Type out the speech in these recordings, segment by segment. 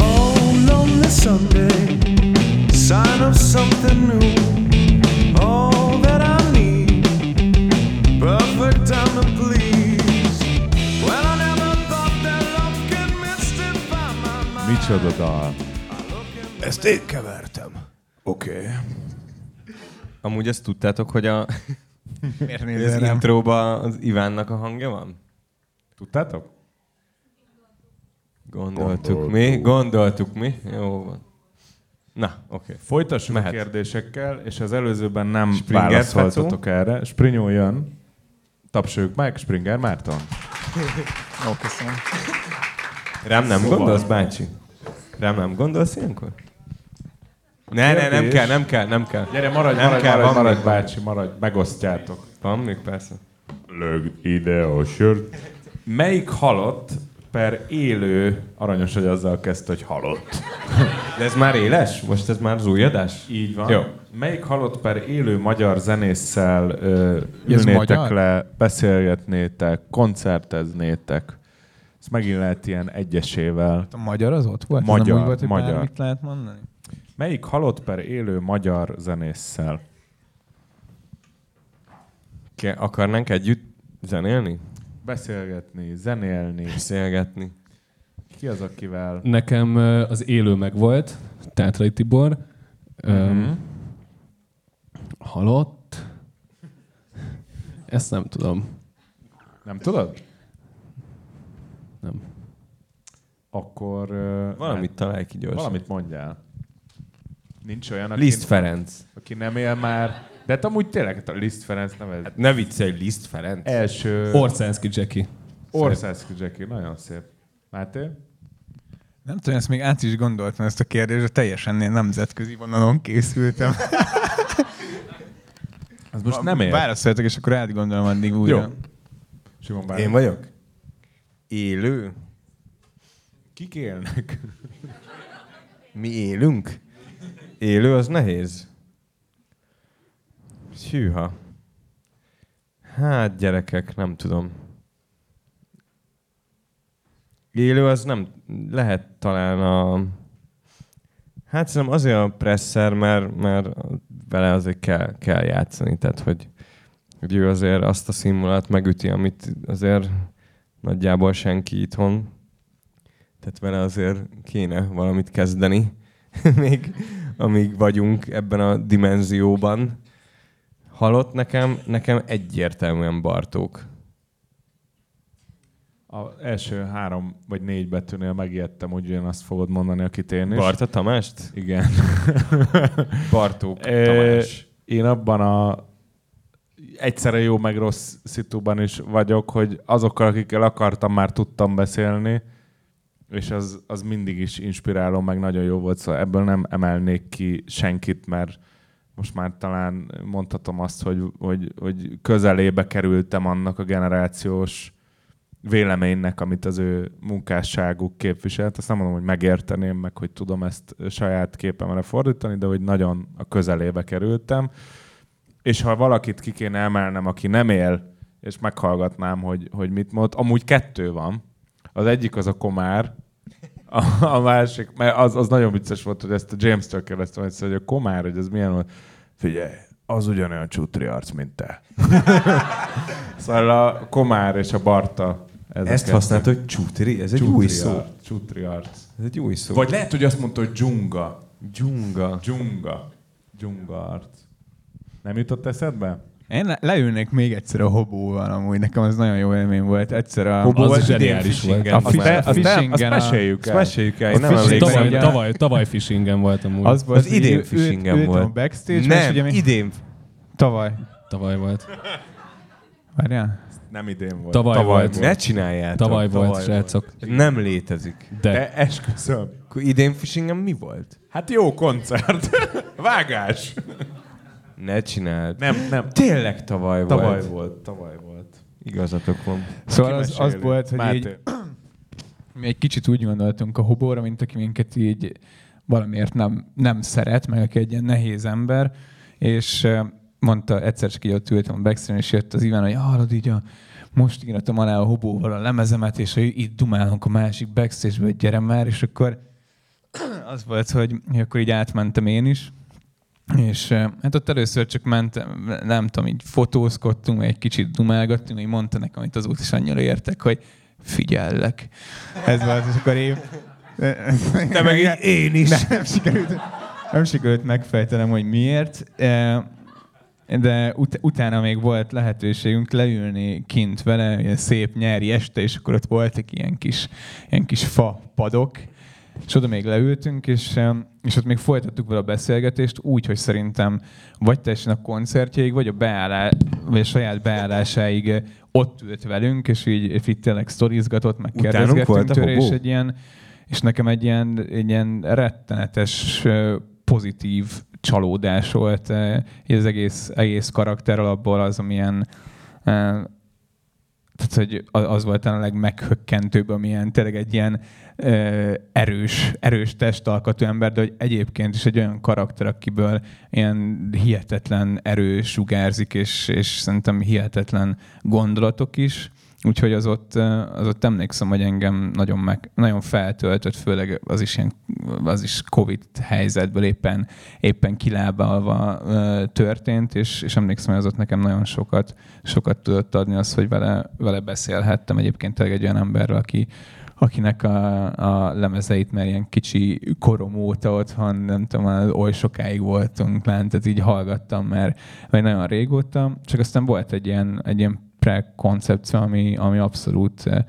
Oh, lonely Sunday, sign of something new. All that I need, perfect time to please. Micsoda dal. Ezt én kevertem. Oké. Okay. Amúgy ezt tudtátok, hogy a Miért az rám? intróban az Ivánnak a hangja van? Tudtátok? Gondoltuk Gondoltuk. mi, gondoltuk mi. Jó van. Na, oké. Okay. Folytassuk Mehet. a kérdésekkel, és az előzőben nem Springer válaszoltatok erre. Sprinyó jön. Tapsoljuk meg, Springer Márton. Ó, köszönöm. Rám nem Szóval. gondolsz, bácsi? Rám nem gondolsz ilyenkor? Ne, ne, nem kell, nem kell, nem kell. Gyere, maradj, Nem maradj, kell, maradj, van maradj, bácsi, maradj, megosztjátok. Van még persze. Lögd ide a sört. Melyik halott per élő, aranyos, hogy azzal kezdte, hogy halott. De ez már éles? Most ez már az új adás? Így van. Jó. Melyik halott per élő magyar zenésszel ö, ülnétek magyar? le, beszélgetnétek, koncerteznétek? Ez megint lehet ilyen egyesével. A magyar az ott volt? Magyar, Ez nem úgy volt, hogy magyar. bármit lehet mondani? Melyik halott per élő magyar zenésszel? Ke- akarnánk együtt zenélni? Beszélgetni, zenélni. Beszélgetni. Ki az, akivel? Nekem az élő megvolt, Tátrai Tibor. Mhm. Um, halott. Ezt nem tudom. Nem tudod? Nem. Akkor... ö, Valamit találj ki gyorsan. Valamit mondjál. Nincs olyan, aki, Liszt Ferenc. aki nem él már... De hát amúgy tényleg a Liszt Ferenc nevez. Hát ne viccelj, Liszt Ferenc. Első... Orszánszki Jackie. Országszki Jackie, nagyon szép. Máté? Nem tudom, ezt még át is gondoltam ezt a kérdést, de teljesen én nemzetközi vonalon készültem. Az most nem ér. Válaszoljatok, és akkor átgondolom addig újra. Jó. Simon Bálint. Én vagyok? Élő? Kik élnek? Mi élünk? Élő az nehéz. Hűha. Hát gyerekek, nem tudom. Élő az nem lehet talán a... Hát szerintem azért a presszer, mert, mert vele azért kell, kell játszani, tehát hogy, hogy ő azért azt a színvonalat megüti, amit azért nagyjából senki itthon. Tehát vele azért kéne valamit kezdeni, még amíg vagyunk ebben a dimenzióban. Halott nekem, nekem egyértelműen Bartók. A első három vagy négy betűnél megijedtem, hogy ugyanazt fogod mondani, akit én is. Barta Tamást? Igen. Bartók Tamás. Én abban a egyszerre jó meg rossz szituban is vagyok, hogy azokkal, akikkel akartam, már tudtam beszélni, és az, az mindig is inspiráló, meg nagyon jó volt, szóval ebből nem emelnék ki senkit, mert most már talán mondhatom azt, hogy, hogy, hogy közelébe kerültem annak a generációs véleménynek, amit az ő munkásságuk képviselt. Azt nem mondom, hogy megérteném, meg hogy tudom ezt saját képemre fordítani, de hogy nagyon a közelébe kerültem. És ha valakit ki kéne emelnem, aki nem él, és meghallgatnám, hogy, hogy mit mond, amúgy kettő van. Az egyik az a komár, a, a másik, mert az, az nagyon vicces volt, hogy ezt a James-től kérdeztem, egyszer, hogy a komár, hogy ez milyen volt. Figyelj, az ugyanolyan csútri arc, mint te. szóval a komár és a Barta. Ez a Ezt használta, hogy csútri? Ez egy Csútri új szó. arc, Csútri arc. Ez egy új szó. Vagy lehet, hogy azt mondta, hogy dzsunga. dzsunga. Dzsunga. Dzsunga arc. Nem jutott eszedbe? Én le- leülnék még egyszer a hobóval, amúgy nekem az nagyon jó élmény volt. Egyszer a... Hobó Az az zseniális volt. fishingen A volt. fi- Azt, azt, azt fishingen a- meséljük el. meséljük el, A nem fishing-. Tavaly, tavaly, tavaly fishingen voltam úgy. Az, volt, Az idén fishingen volt. a backstage, Nem, ugye idén. Tavaly. Tavaly volt. Várjál? Nem idén volt. Tavaly volt. Ne csináljátok. Tavaly volt, srácok. Nem létezik. De. De esküszöm. Idén fishingen mi volt? Hát jó koncert. Vágás. Ne csináld. Nem, nem. Tényleg tavaly, volt. Tavaly volt, tavaly volt. Igazatok van. Szóval az, az volt, hogy Máté. így, mi egy kicsit úgy gondoltunk a hobóra, mint aki minket így valamiért nem, nem szeret, meg aki egy ilyen nehéz ember, és mondta, egyszer csak így ott ültem a backstage és jött az Iván, hogy hallod így a, most írtam alá a hobóval a lemezemet, és hogy itt dumálunk a másik backstage-be, hogy gyere már, és akkor az volt, hogy, hogy akkor így átmentem én is, és eh, hát ott először csak mentem, nem tudom, így fotózkodtunk, egy kicsit dumálgattunk, így mondta nekem, amit azóta is annyira értek, hogy figyellek. Ez volt, és akkor én... De meg így én is. Nem, nem, sikerült, nem sikerült megfejtenem, hogy miért. Eh, De ut- utána még volt lehetőségünk leülni kint vele, ilyen szép nyári este, és akkor ott voltak ilyen kis, ilyen kis fa padok, és oda még leültünk, és, és ott még folytattuk vele a beszélgetést úgy, hogy szerintem vagy teljesen a koncertjeig, vagy a, beállá, vagy a saját beállásáig ott ült velünk, és így, így tényleg sztorizgatott, meg kérdezgettünk tőle, és egy ilyen, és nekem egy ilyen, egy ilyen rettenetes pozitív csalódás volt az egész, egész karakter alapból az, amilyen eh, tehát, hogy az volt a legmeghökkentőbb, amilyen tényleg egy ilyen erős, erős testalkatú ember, de hogy egyébként is egy olyan karakter, akiből ilyen hihetetlen erő sugárzik, és, és szerintem hihetetlen gondolatok is. Úgyhogy az ott, az ott emlékszem, hogy engem nagyon, meg, nagyon feltöltött, főleg az is, ilyen, az is Covid helyzetből éppen, éppen kilábalva történt, és, és emlékszem, hogy az ott nekem nagyon sokat, sokat tudott adni az, hogy vele, vele beszélhettem. Egyébként tényleg egy olyan emberrel, aki, akinek a, a lemezeit már ilyen kicsi korom óta otthon, nem tudom, már oly sokáig voltunk lent, tehát így hallgattam már, vagy nagyon régóta, csak aztán volt egy ilyen, egy ilyen prekoncepció, ami, ami abszolút eh,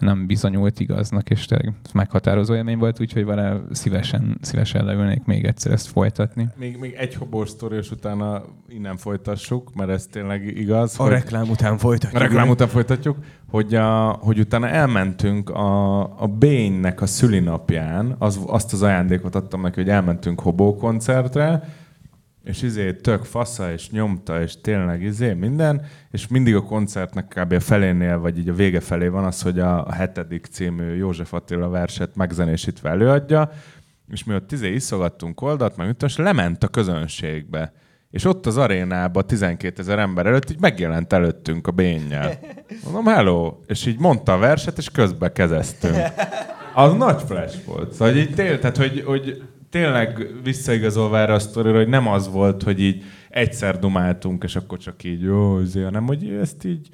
nem bizonyult igaznak, és tényleg meghatározó élmény volt, úgyhogy vele szívesen, szívesen leülnék még egyszer ezt folytatni. Még, még egy hobor sztori, és utána innen folytassuk, mert ez tényleg igaz. A reklám után folytatjuk. A reklám után folytatjuk, hogy, a, hogy utána elmentünk a, a Bénynek a szülinapján, az, azt az ajándékot adtam neki, hogy elmentünk Hobó koncertre, és izé tök fasza, és nyomta, és tényleg izé minden, és mindig a koncertnek kb. a felénél, vagy így a vége felé van az, hogy a, hetedik című József Attila verset megzenésítve előadja, és mi ott izé iszogattunk oldalt, meg és lement a közönségbe. És ott az arénában 12 ezer ember előtt így megjelent előttünk a bénnyel. Mondom, hello! És így mondta a verset, és közbe kezeztünk. Az nagy flash volt. Szóval így tél, tehát, hogy, hogy tényleg visszaigazolva erre a sztorira, hogy nem az volt, hogy így egyszer dumáltunk, és akkor csak így jó, azért, hanem hogy ezt így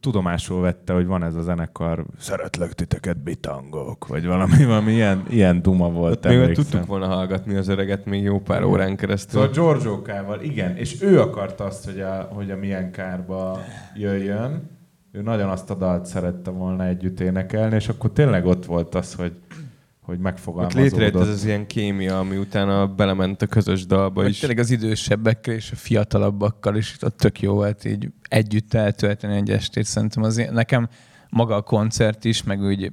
tudomásul vette, hogy van ez a zenekar, szeretlek titeket, bitangok, vagy valami, valami ilyen, ilyen duma volt. Még ott emlékszem. tudtuk volna hallgatni az öreget még jó pár órán keresztül. Szóval Giorgio-kával, igen, és ő akarta azt, hogy a, hogy a milyen kárba jöjjön. Ő nagyon azt a dalt szerette volna együtt énekelni, és akkor tényleg ott volt az, hogy, hogy Ott megfogalmazódott. létrejött ez az ilyen kémia, ami utána belement a közös dalba Vagy is. tényleg az idősebbekkel és a fiatalabbakkal is ott tök jó volt így együtt eltölteni egy estét. Szerintem az ilyen- nekem maga a koncert is, meg úgy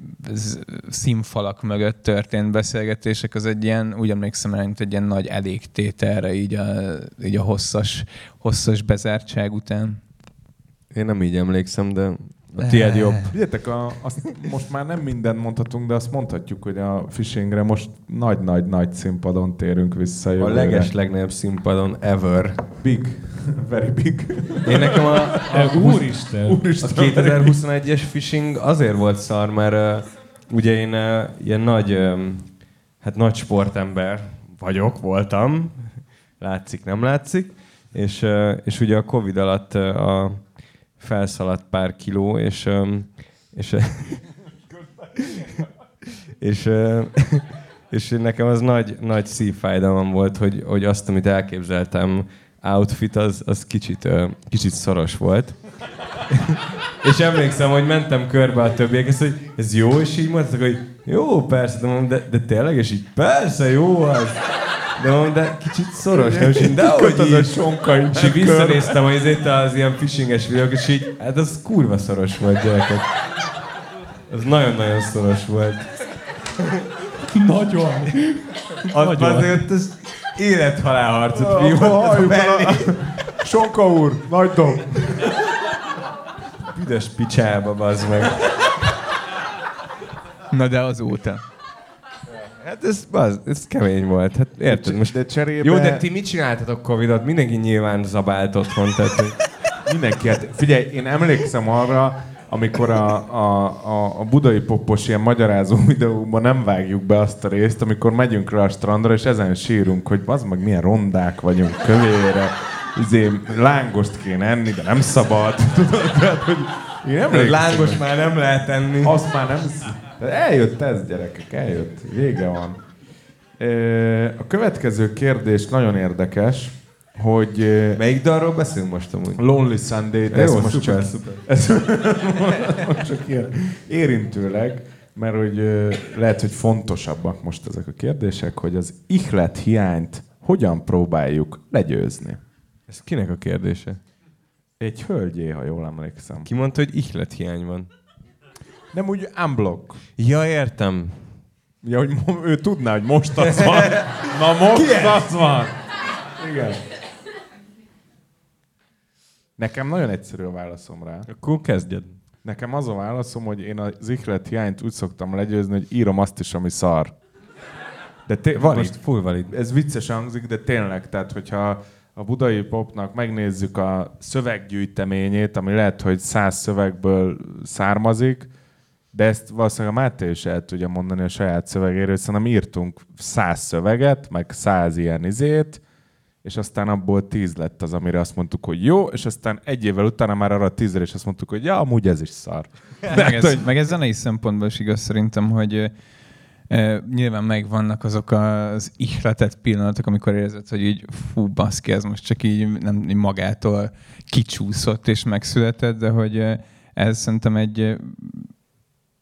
színfalak mögött történt beszélgetések, az egy ilyen, úgy emlékszem rá, mint egy ilyen nagy elégtételre így a, így a hosszas, hosszas bezártság után. Én nem így emlékszem, de a tiéd jobb. Figyeljetek, a, azt most már nem mindent mondhatunk, de azt mondhatjuk, hogy a phishingre most nagy-nagy-nagy színpadon térünk vissza. A jövőre. leges legnagyobb színpadon ever. Big. Very big. Én nekem a, Úristen! a Úristen, 2021-es phishing azért volt szar, mert uh, ugye én uh, ilyen nagy, um, hát nagy sportember vagyok, voltam, látszik, nem látszik, és, uh, és ugye a Covid alatt uh, a felszaladt pár kiló, és, és, és, és nekem az nagy, nagy szívfájdalmam volt, hogy, hogy azt, amit elképzeltem outfit, az, az kicsit, kicsit szoros volt. És emlékszem, hogy mentem körbe a többiekhez, hogy ez jó, és így mondtak, hogy jó, persze, de, de tényleg, és így persze, jó az. De mondom, de kicsit szoros, nem? És de hogy az a sonka És így visszanéztem az, az ilyen phishinges videók, és így, hát az kurva szoros volt, gyerekek. Az nagyon-nagyon szoros volt. Nagyon! Az, Nagyon. azért ez Élethalálharcot vívott Halljuk a el mellé. a- Sonka úr, nagy dob. Büdös picsába, bazd meg. Na de azóta. Hát ez, az, ez kemény volt. Hát érted, most... De cserébe... Jó, de ti mit csináltatok Covidot? Mindenki nyilván zabált otthon, tehát... Mindenki, hát figyelj, én emlékszem arra, amikor a, a, a, a budai popos ilyen magyarázó videóban nem vágjuk be azt a részt, amikor megyünk rá a strandra, és ezen sírunk, hogy az meg milyen rondák vagyunk kövére, izé, lángost kéne enni, de nem szabad. Tudod, tehát, hogy én emlékszem. Lángos már nem lehet enni. Azt már nem... Eljött ez, gyerekek, eljött. Vége van. A következő kérdés nagyon érdekes, hogy Melyik dalról beszélünk most amúgy? Lonely Sunday, de ez most szuper, csak, szuper. Ez most csak ilyen érintőleg, mert hogy lehet, hogy fontosabbak most ezek a kérdések, hogy az ihlet hiányt hogyan próbáljuk legyőzni. Ez kinek a kérdése? Egy hölgyé, ha jól emlékszem. Ki mondta, hogy ihlethiány van? Nem úgy unblock. Ja, értem. Ja, hogy ő tudná, hogy most az van. Na most az van. Igen. Nekem nagyon egyszerű a válaszom rá. Akkor kezdjed. Nekem az a válaszom, hogy én az ihlet hiányt úgy szoktam legyőzni, hogy írom azt is, ami szar. De té- Valid, most full valid. ez vicces hangzik, de tényleg, tehát hogyha a budai popnak megnézzük a szöveggyűjteményét, ami lehet, hogy száz szövegből származik, de ezt valószínűleg a Máté is el tudja mondani a saját szövegéről, hiszen írtunk száz szöveget, meg száz ilyen izét, és aztán abból tíz lett az, amire azt mondtuk, hogy jó, és aztán egy évvel utána már arra a tízre is azt mondtuk, hogy ja, amúgy ez is szar. meg, ez, meg ez zenei szempontból is igaz szerintem, hogy ö, nyilván megvannak azok az ihletett pillanatok, amikor érzed, hogy így fú, baszki, ez most csak így, nem, így magától kicsúszott és megszületett, de hogy ez szerintem egy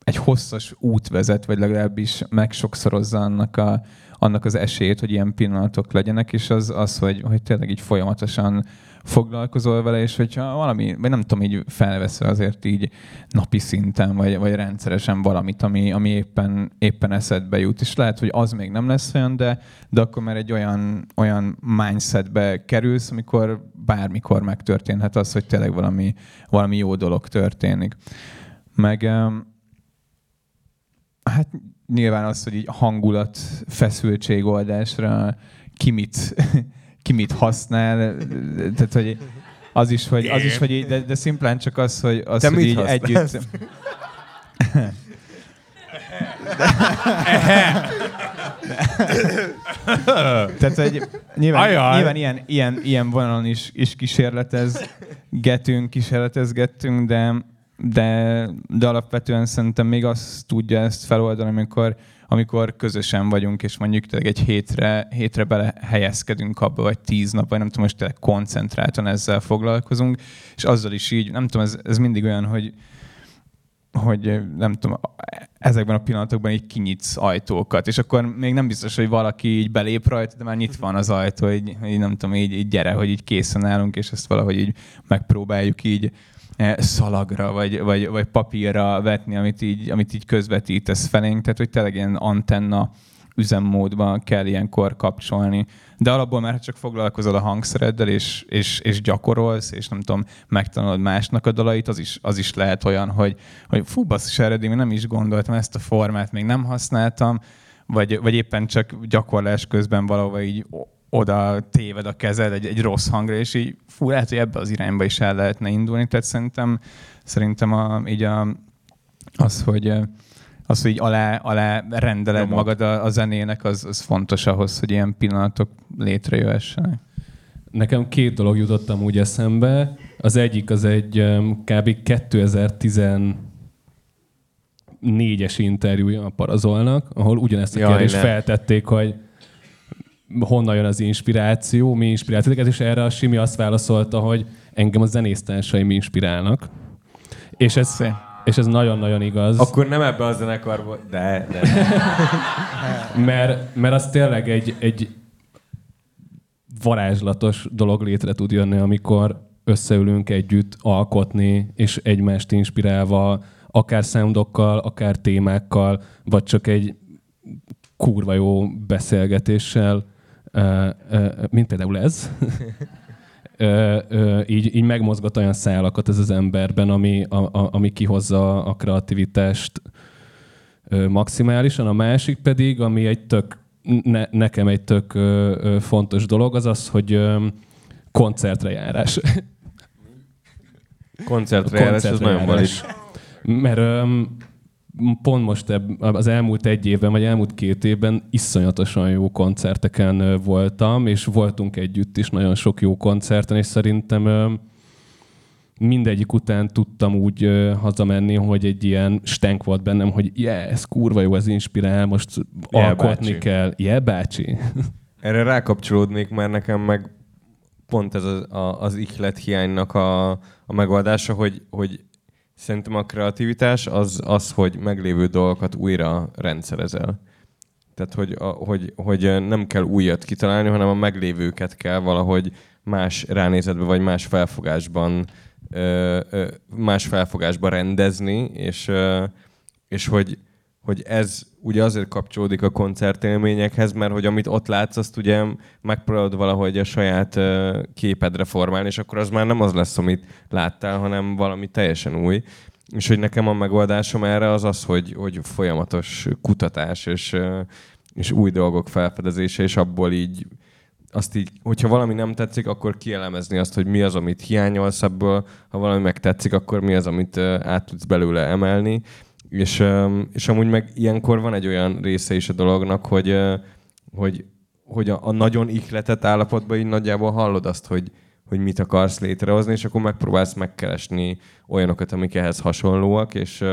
egy hosszas út vezet, vagy legalábbis megsokszorozza annak, a, annak az esélyt, hogy ilyen pillanatok legyenek, és az, az hogy, hogy tényleg így folyamatosan foglalkozol vele, és hogyha valami, vagy nem tudom, így felveszel azért így napi szinten, vagy, vagy rendszeresen valamit, ami, ami éppen, éppen eszedbe jut, és lehet, hogy az még nem lesz olyan, de, de akkor már egy olyan, olyan mindsetbe kerülsz, amikor bármikor megtörténhet az, hogy tényleg valami, valami jó dolog történik. Meg Hát nyilván az, hogy így hangulat, feszültségoldásra ki mit, ki mit használ, tehát hogy az is, hogy, az is, hogy így, de, de szimplán csak az, hogy, az, Te hogy így használsz? együtt... Tehát, hogy nyilván, Ajaj. nyilván ilyen, ilyen, ilyen vonalon is, is kísérletezgetünk, kísérletezgettünk, de, de, de alapvetően szerintem még azt tudja ezt feloldani, amikor, amikor közösen vagyunk, és mondjuk tényleg egy hétre, hétre bele helyezkedünk abba, vagy tíz nap, vagy nem tudom, most tényleg koncentráltan ezzel foglalkozunk, és azzal is így, nem tudom, ez, ez mindig olyan, hogy hogy nem tudom, ezekben a pillanatokban így kinyitsz ajtókat, és akkor még nem biztos, hogy valaki így belép rajta, de már nyitva van az ajtó, hogy, hogy nem tudom, így, így gyere, hogy így készen állunk, és ezt valahogy így megpróbáljuk így eh, szalagra, vagy, vagy, vagy papírra vetni, amit így, amit így közvetítesz felénk, tehát hogy tényleg ilyen antenna üzemmódban kell ilyenkor kapcsolni. De alapból már csak foglalkozol a hangszereddel, és, és, és gyakorolsz, és nem tudom, megtanulod másnak a dalait, az is, az is lehet olyan, hogy, hogy fú, basszus, erre még nem is gondoltam, ezt a formát még nem használtam, vagy, vagy éppen csak gyakorlás közben valahova így oda téved a kezed egy, egy rossz hangra, és így fú, lehet, hogy ebbe az irányba is el lehetne indulni. Tehát szerintem, szerintem a, így a, az, hogy az, hogy így alá, alá rendeled Nyomod. magad a, a zenének, az, az fontos ahhoz, hogy ilyen pillanatok létrejöhessenek. Nekem két dolog jutott amúgy eszembe. Az egyik az egy kb. 2014-es interjúja a Parazolnak, ahol ugyanezt a Jaj, kérdést ne. feltették, hogy honnan jön az inspiráció, mi inspirál titeket, és erre a Simi azt válaszolta, hogy engem a zenésztársaim inspirálnak. És ez, Szép. és ez nagyon-nagyon igaz. Akkor nem ebbe a zenekarba, de, de. mert, mert az tényleg egy, egy varázslatos dolog létre tud jönni, amikor összeülünk együtt alkotni, és egymást inspirálva, akár soundokkal, akár témákkal, vagy csak egy kurva jó beszélgetéssel mint például ez. Ö, ö, így, így megmozgat olyan szálakat ez az emberben, ami, a, a, ami kihozza a kreativitást ö, maximálisan. A másik pedig, ami egy tök, ne, nekem egy tök ö, ö, fontos dolog, az az, hogy ö, koncertre járás. Koncertre járás, ez nagyon valid. Mert öm, pont most ebb, az elmúlt egy évben, vagy elmúlt két évben iszonyatosan jó koncerteken voltam, és voltunk együtt is nagyon sok jó koncerten, és szerintem mindegyik után tudtam úgy ö, hazamenni, hogy egy ilyen stenk volt bennem, hogy yeah, ez kurva jó, ez inspirál, most Yeah, alkotni bácsi. kell. Yeah, bácsi. Erre rákapcsolódnék, mert nekem meg pont ez az, a, az ihlet hiánynak a, a megoldása, hogy, hogy szerintem a kreativitás az, az, hogy meglévő dolgokat újra rendszerezel. Tehát, hogy, a, hogy, hogy nem kell újat kitalálni, hanem a meglévőket kell valahogy más ránézetbe vagy más felfogásban ö, ö, más felfogásban rendezni, és, ö, és hogy, hogy ez ugye azért kapcsolódik a koncertélményekhez, mert hogy amit ott látsz, azt ugye megpróbálod valahogy a saját képedre formálni, és akkor az már nem az lesz, amit láttál, hanem valami teljesen új. És hogy nekem a megoldásom erre az az, hogy, hogy folyamatos kutatás és, és új dolgok felfedezése, és abból így azt így, hogyha valami nem tetszik, akkor kielemezni azt, hogy mi az, amit hiányolsz ebből, ha valami meg tetszik, akkor mi az, amit át tudsz belőle emelni. És, és amúgy meg ilyenkor van egy olyan része is a dolognak, hogy, hogy, hogy a, a nagyon ihletett állapotban így nagyjából hallod azt, hogy, hogy mit akarsz létrehozni, és akkor megpróbálsz megkeresni olyanokat, amik ehhez hasonlóak, és,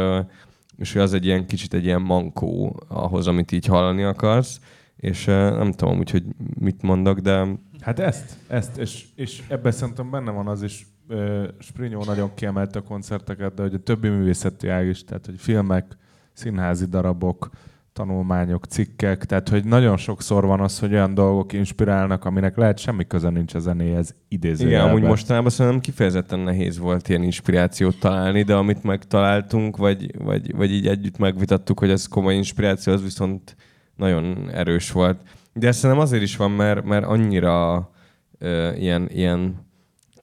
és az egy ilyen kicsit egy ilyen mankó ahhoz, amit így hallani akarsz, és nem tudom úgy, hogy mit mondok, de Hát ezt, ezt, és, és ebben szerintem benne van az is, Sprinyó nagyon kiemelte a koncerteket, de hogy a többi művészeti ág is, tehát hogy filmek, színházi darabok, tanulmányok, cikkek, tehát hogy nagyon sokszor van az, hogy olyan dolgok inspirálnak, aminek lehet semmi köze nincs a zenéhez idézőjelben. Igen, amúgy mostanában szerintem kifejezetten nehéz volt ilyen inspirációt találni, de amit megtaláltunk, vagy, vagy, vagy így együtt megvitattuk, hogy ez komoly inspiráció, az viszont nagyon erős volt. De ez szerintem azért is van, mert, mert annyira ö, ilyen, ilyen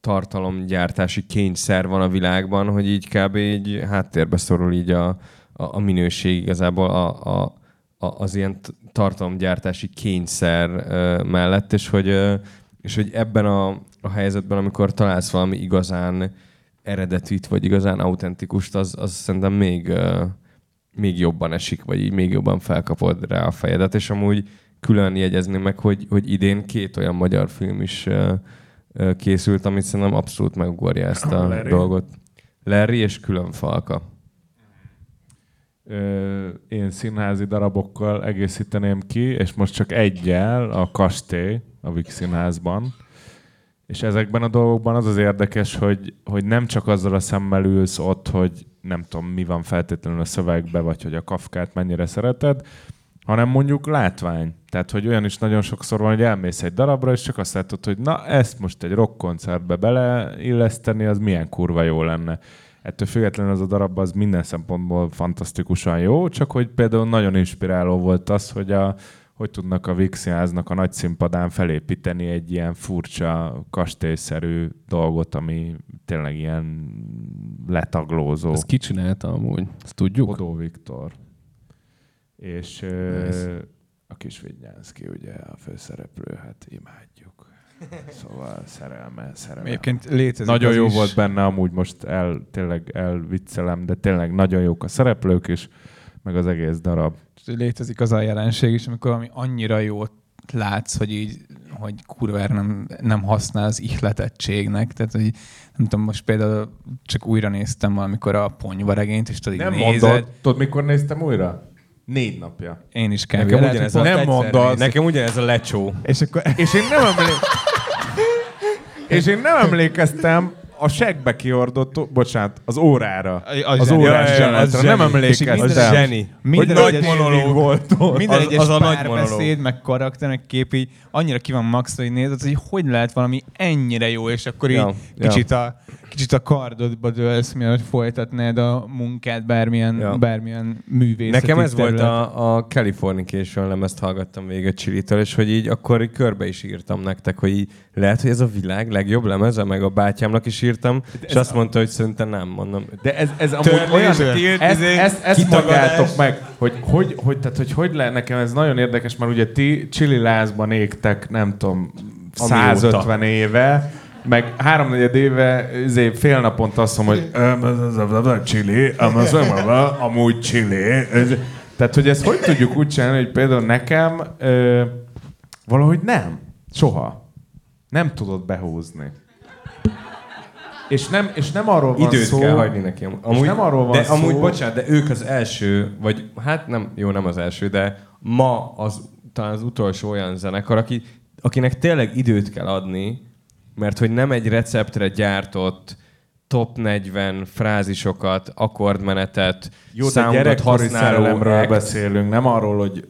tartalomgyártási kényszer van a világban, hogy így kb. így háttérbe szorul így a, a, a minőség igazából a, a, a, az ilyen tartalomgyártási kényszer ö, mellett, és hogy, ö, és hogy ebben a, a helyzetben, amikor találsz valami igazán eredetit, vagy igazán autentikust, az, az szerintem még, ö, még jobban esik, vagy így még jobban felkapod rá a fejedet, és amúgy külön jegyezni meg, hogy, hogy idén két olyan magyar film is készült, amit szerintem abszolút megugorja ezt a Larry. dolgot. Larry és külön Falka. Én színházi darabokkal egészíteném ki, és most csak egyel a kastély a Vix Színházban. És ezekben a dolgokban az az érdekes, hogy, hogy nem csak azzal a szemmel ülsz ott, hogy nem tudom, mi van feltétlenül a szövegbe, vagy hogy a Kafkát mennyire szereted, hanem mondjuk látvány. Tehát, hogy olyan is nagyon sokszor van, hogy elmész egy darabra, és csak azt látod, hogy na, ezt most egy rockkoncertbe beleilleszteni, az milyen kurva jó lenne. Ettől függetlenül az a darab az minden szempontból fantasztikusan jó, csak hogy például nagyon inspiráló volt az, hogy a, hogy tudnak a Vix Színháznak a nagy színpadán felépíteni egy ilyen furcsa kastélyszerű dolgot, ami tényleg ilyen letaglózó. Ezt ki csinálta amúgy? Ezt tudjuk? Bodó Viktor. És Nice. a kis Vignyánszki, ugye a főszereplő, hát imádjuk. Szóval szerelme, szerelme. Egyébként létezik Nagyon jó is, volt benne, amúgy most el, tényleg elviccelem, de tényleg nagyon jók a szereplők is, meg az egész darab. létezik az a jelenség is, amikor valami annyira jót látsz, hogy így, hogy kurvára nem, nem használ az ihletettségnek. Tehát, hogy nem tudom, most például csak újra néztem valamikor a ponyvaregényt, és tudod, így Nem nézed, mondod, tudod, mikor néztem újra? Négy napja. én is kb. Nekem ugyanez a- nem mondod. Nekem ugyanez a lecsó. És akkor És én nem emlék... És én nem emlékeztem a segbe kiordott, bocsánat, az órára. Az Az órás Ja, ja, ja, az jelenetre. Nem emlékeztem. Az zseni. Minden hogy nagy monológ volt ott. Minden Az- egyes az a nagy monológ. meg karakternek kép így annyira ki van max, hogy nézed, hogy hogy lehet valami ennyire jó, és akkor így Ja, ja. kicsit a kicsit a kardodba dőlsz, mielőtt folytatnád a munkát bármilyen, Ja. ja. bármilyen művészeti Nekem ez volt terület. a, a Californication lemezt hallgattam végig a Chili-től, és hogy így akkor körbe is írtam nektek, hogy így lehet, hogy ez a világ legjobb lemeze, meg a bátyámnak is írtam, és azt mondta, hogy szerintem nem, mondom. De ez, ez amúgy olyan, tilt, ezt, izé, ezt, ezt mondjátok meg, hogy hogy, hogy, tehát, hogy hogy lehet nekem ez nagyon érdekes, mert ugye ti csili lázban égtek, nem tudom, 150 éve, meg háromnegyed éve izé, fél naponta azt mondom, hogy csili, amúgy csili. Ez- Tehát, hogy ezt hogy tudjuk úgy csinálni, hogy például nekem ö, valahogy nem. Soha. Nem tudod behúzni. És nem, és nem arról van Időt szó, kell hagyni neki. Amúgy, nem arról van de szó- amúgy, bocsánat, de ők az első, vagy hát nem, jó, nem az első, de ma az talán az utolsó olyan zenekar, aki, akinek tényleg időt kell adni, mert hogy nem egy receptre gyártott top 40 frázisokat, akkordmenetet, Jó, soundot használó act. beszélünk, nem arról, hogy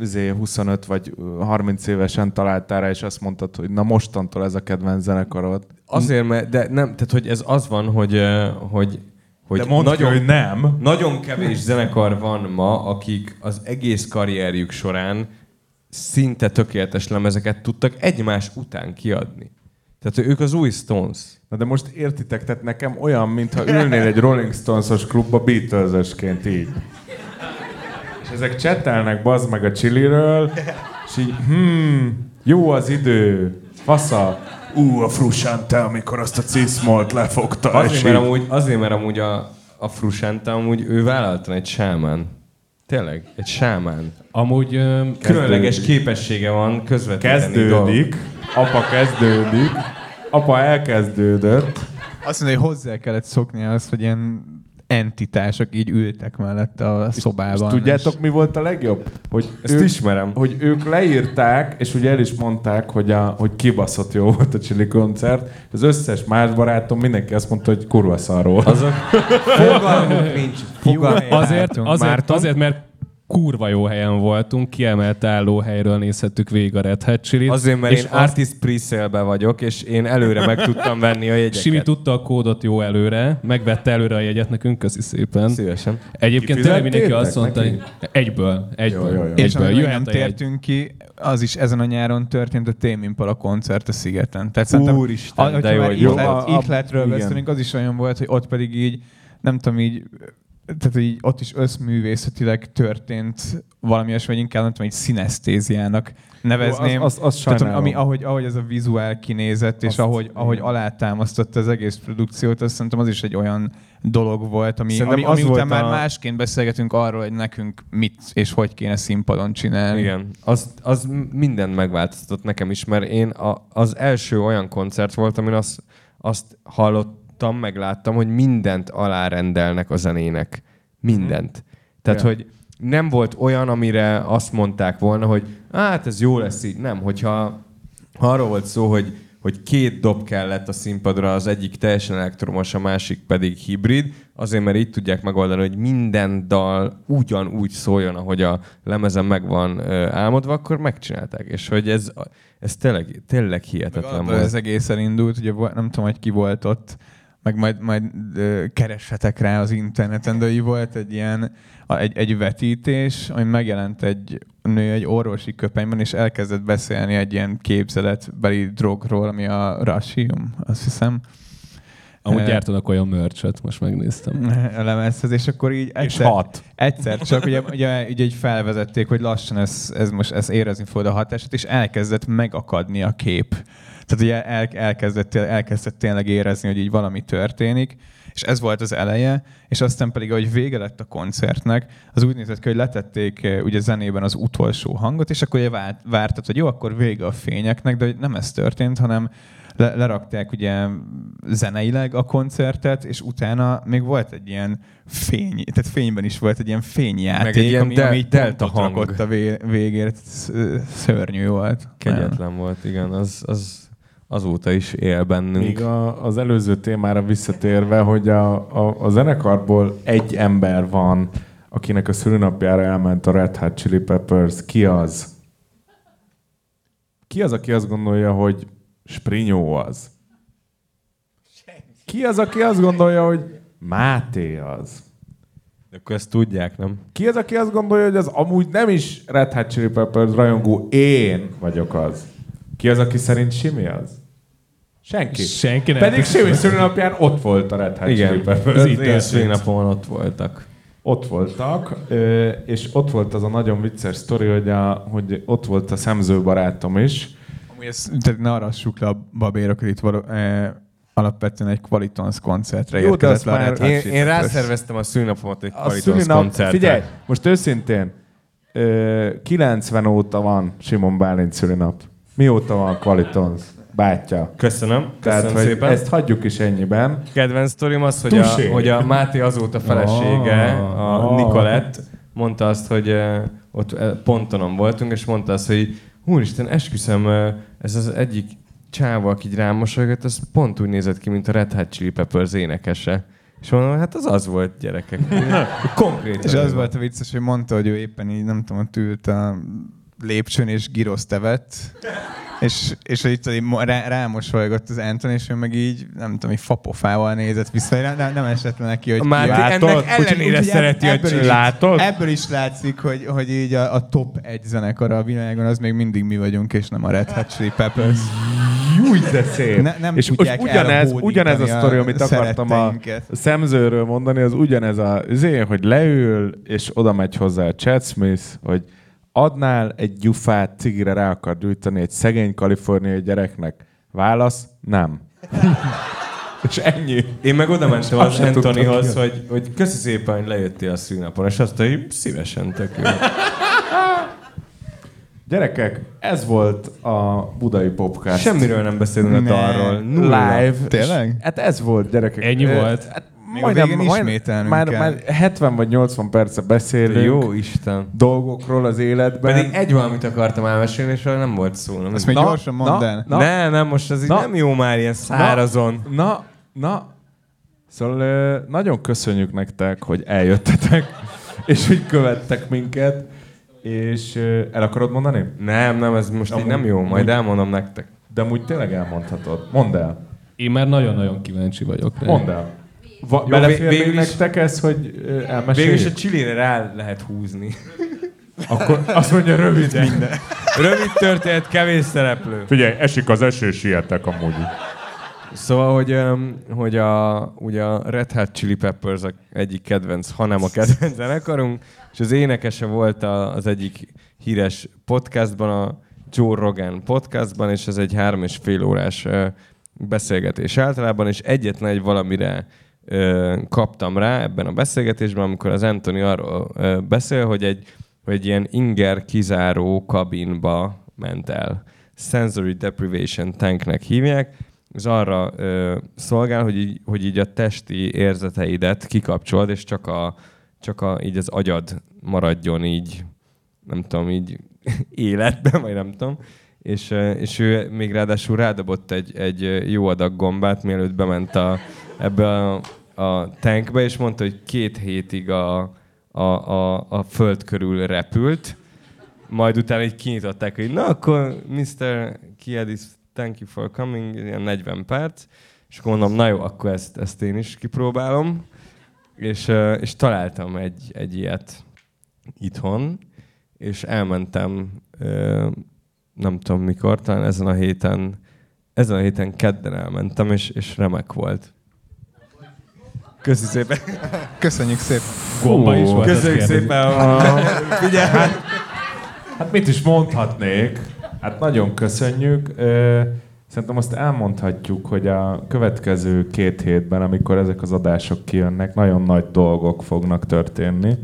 izé, 25 vagy uh, 30 évesen találtál rá, és azt mondtad, hogy na mostantól ez a kedvenc zenekarod. Azért, mert, de nem, tehát hogy ez az van, hogy, hogy, hogy De mondd nagyon, ki, hogy nem. Nagyon kevés zenekar van ma, akik az egész karrierjük során szinte tökéletes lemezeket tudtak egymás után kiadni. Tehát ők az új Stones. Na de most értitek, tehát nekem olyan, mintha ülnél egy Rolling Stones-os klubba Beatles-ösként így. És ezek csetelnek bazd meg a csiliről, és így, hmm, jó az idő, fasza. Ú, a Frusante, amikor azt a cismolt lefogta, Azért, mert amúgy, azért, mert amúgy a, a Frusanta amúgy ő vállaltan egy sámán. Tényleg, egy sámán. Amúgy ö, Különleges képessége van közvetíteni dolgokat. Kezdődik, apa kezdődik, apa elkezdődött. Azt mondja, hogy hozzá kellett szokni azt, hogy ilyen entitások így ültek mellette a És szobában. tudjátok, mi volt a legjobb? Hogy Ezt ismerem. Hogy ők leírták, és ugye el is mondták, hogy, a, hogy kibaszott jó volt a Chili koncert. Az összes más barátom mindenki azt mondta, hogy kurva szar volt. Azok fogalmuk nincs. Fogalmuk. azért, azért, azért, mert kurva jó helyen voltunk, kiemelt állóhelyről nézhettük végig a Red Hot Chili-t. Azért, mert és én artist pre vagyok, és én előre meg tudtam venni a jegyeket. Simi tudta a kódot jó előre, megvette előre a jegyet nekünk, köszi szépen. Szívesen. Egyébként tényleg mindenki azt mondta, neki? hogy egyből, egyből, Jó, jó, jó. És egyből, amikor nem tértünk ki, az is ezen a nyáron történt a Tame Impala koncert a szigeten. Tehát Úristen, a- de jó, jó. ihlet- A- a- ihletről beszélünk, az is olyan volt, hogy ott pedig így, nem tudom, így tehát így ott is összművészetileg történt valami olyasmi, vagy inkább nem tudom, egy szinesztéziának nevezném. Az- az- az Tehát, ami, ahogy, ahogy ez a vizuál kinézett, és Azt- ahogy, ahogy alátámasztotta az egész produkciót, azt szerintem az is egy olyan dolog volt, ami, Szerintem ami, az ami után volt már a- másként beszélgetünk arról, hogy nekünk mit és hogy kéne színpadon csinálni. Igen, az, az mindent megváltoztatott nekem is, mert én a, az első olyan koncert volt, amin azt, azt hallottam, megláttam, hogy mindent alárendelnek a zenének. Mindent. Tehát, Ja. hogy nem volt olyan, amire azt mondták volna, hogy hát ez jó lesz így. Nem, hogyha ha arról volt szó, hogy, hogy két dob kellett a színpadra, az egyik teljesen elektromos, a másik pedig hibrid, azért, mert így tudják megoldani, hogy minden dal ugyanúgy szóljon, ahogy a lemezen meg van álmodva, akkor megcsinálták. És hogy ez, ez tényleg, tényleg Meg hihetetlen volt. ez egész elindult, ugye nem tudom, hogy ki volt ott, meg majd, majd ö, keressetek rá az interneten, de így volt egy ilyen, egy, egy vetítés, ami megjelent egy nő egy orvosi köpenyben, és elkezdett beszélni egy ilyen képzeletbeli drogról, ami a Rashium, azt hiszem. Amúgy Eh, gyártanak olyan mörcsöt, most megnéztem. a lemezhez, és akkor így És egyszer, hat. egyszer csak ugye, ugye, ugye így felvezették, hogy lassan ez, ez most ez érezni fogod a hatását, és elkezdett megakadni a kép. Tehát ugye el, elkezdett, elkezdett tényleg érezni, hogy így valami történik, és ez volt az eleje, és aztán pedig, ahogy vége lett a koncertnek, az úgy nézett ki, hogy letették eh, ugye zenében az utolsó hangot, és akkor ugye várt, vártad, hogy jó, akkor vége a fényeknek, de hogy nem ez történt, hanem le, lerakták ugye zeneileg a koncertet, és utána még volt egy ilyen fény, tehát fényben is volt egy ilyen fényjáték, Meg egy ilyen ami, del- ami így delta hang. a vé, végére, Sz- szörnyű volt. Kegyetlen volt, igen. Az, az azóta is él bennünk. Még a, az előző témára visszatérve, hogy a, a, a zenekarból egy ember van, akinek a szülőnapjára elment a Red Hot Chili Peppers. Ki az? Ki az, aki azt gondolja, hogy Sprinyó az? ki az, aki azt gondolja, hogy Máté az? De akkor ezt tudják, nem? Ki az, aki azt gondolja, hogy az amúgy nem is Red Hot Chili Peppers rajongó, én vagyok az? Ki az, aki szerint Simi az? Senki. Senki nem. Pedig Simi szülőnapján ott volt a Red Hot Chili Igen, Peppers. az szülinapomon ott voltak. Ott voltak, és ott volt az a nagyon vicces sztori, hogy, a, hogy ott volt a szemző barátom is. Amúgy ezt, tehát ne arassuk le a babérokat itt való, eh, alapvetően egy Qualitons koncertre Jó, de azt a már Én, én rászerveztem a szülinapomat egy A szülinap, koncertre. figyelj, most őszintén, ö, 90 óta van Simon Bálint szülinap. Mióta van Qualitons? Bátya. Köszönöm, Tehát, köszönöm szépen. ezt hagyjuk is ennyiben. Kedvenc sztorim az, hogy a, Tusé. hogy a Máté azóta felesége, a Ah. Nikolett, mondta azt, hogy ott pontonon voltunk, és mondta azt, hogy úristen, esküszöm, ez az egyik csáva, aki így rám mosolygott, az pont úgy nézett ki, mint a Red Hot Chili Peppers énekese. És mondom, hát az az volt, gyerekek. Konkrétan. És az volt a vicces, hogy mondta, hogy ő éppen így, nem tudom, ott ült a lépcsőn, és giroszt evett, és, és hogy itt rá, rámosolygott az Anton, és ő meg így, nem tudom, így fapofával nézett vissza, nem, nem, nem esett le neki, hogy Máté ki- ennek ellenére úgyhogy szereti a ebből is, Chili. Látod? Ebből is látszik, hogy, hogy így a, a top egy zenekar a világon, az még mindig mi vagyunk, és nem a Red Hot Chili Peppers. Júj, de szép. Ne, nem és most ugyanez, ugyanez a sztori, amit akartam a szemzőről mondani, az ugyanez a zé, hogy leül, és oda megy hozzá a Chad Smith, hogy adnál egy gyufát, cigire rá akar gyújtani egy szegény kaliforniai gyereknek. Válasz, nem. és ennyi. Én meg oda mentem az Antonihoz, hogy, hogy köszi szépen, hogy lejöttél a szűnapon, és azt hogy szívesen tök jó. Gyerekek, ez volt a budai podcast. Semmiről nem beszélünk Ne. dalról. Nulla. live. Tényleg? És, hát ez volt, gyerekek. Ennyi volt? Hát Még a majdnem, végén majdnem, ismételnünk már, kell. már 70 vagy 80 perce beszélünk Jó Isten. dolgokról az életben. Pedig egy valamit akartam elmesélni, és arra nem volt szó. Nem? Ezt még Na, gyorsan mondd na, el. na. Ne, nem, most ez így Na. nem jó már ilyen szárazon. Na, na. Szóval ö, nagyon köszönjük nektek, hogy eljöttetek, és hogy követtek minket. És ö, el akarod mondani? Nem, nem, ez most így Amúgy- nem jó, majd amúgy- elmondom nektek. De amúgy tényleg elmondhatod. Mondd el. Én már nagyon-nagyon kíváncsi vagyok rá. Mondd el. Va, Jó, belefér vég- végül még is- nektek ez, hogy elmeséljük? Végül is a csilére rá lehet húzni. Akkor azt mondja röviden. Minden. Rövid történet, kevés szereplő. Figyelj, esik az eső, sietek amúgy. Szóval, hogy, hogy a, ugye a Red Hot Chili Peppers a egyik kedvenc, hanem a kedvenc zenekarunk, és az énekese volt a, az egyik híres podcastban, a Joe Rogan podcastban, és ez egy három és fél órás beszélgetés általában, és egyetlen egy valamire kaptam rá ebben a beszélgetésben, amikor az Anthony arról beszél, hogy egy, hogy egy ilyen inger kizáró kabinba ment el. Sensory Deprivation Tanknek hívják, ez arra ö, szolgál, hogy így, hogy így a testi érzeteidet kikapcsolod, és csak, a, csak a, így az agyad maradjon így, nem tudom, így életben, vagy nem tudom. És, és ő még ráadásul rádobott egy, egy jó adag gombát, mielőtt bement a, ebbe a, a tankbe, és mondta, hogy két hétig a, a, a, a föld körül repült, majd utána így kinyitották, hogy na akkor Mr. Kiedis, thank you for coming, ilyen 40 perc, és akkor mondom, na jó, akkor ezt, ezt én is kipróbálom, és, és találtam egy, egy ilyet itthon, és elmentem, nem tudom mikor, talán ezen a héten, ezen a héten kedden elmentem, és, és remek volt. Köszi szépen. Köszönjük szépen. Gomba is volt. Köszönjük szépen. Figyelj, hát Hát mit is mondhatnék? Hát nagyon köszönjük. Szerintem azt elmondhatjuk, hogy a következő két hétben, amikor ezek az adások kijönnek, nagyon nagy dolgok fognak történni.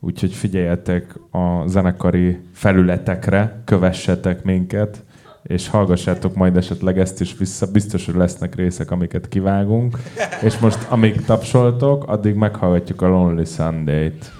Úgyhogy figyeljetek a zenekari felületekre, kövessetek minket, és hallgassátok majd esetleg ezt is vissza. Biztos, hogy lesznek részek, amiket kivágunk. És most, amíg tapsoltok, addig meghallgatjuk a Lonely Sunday-t.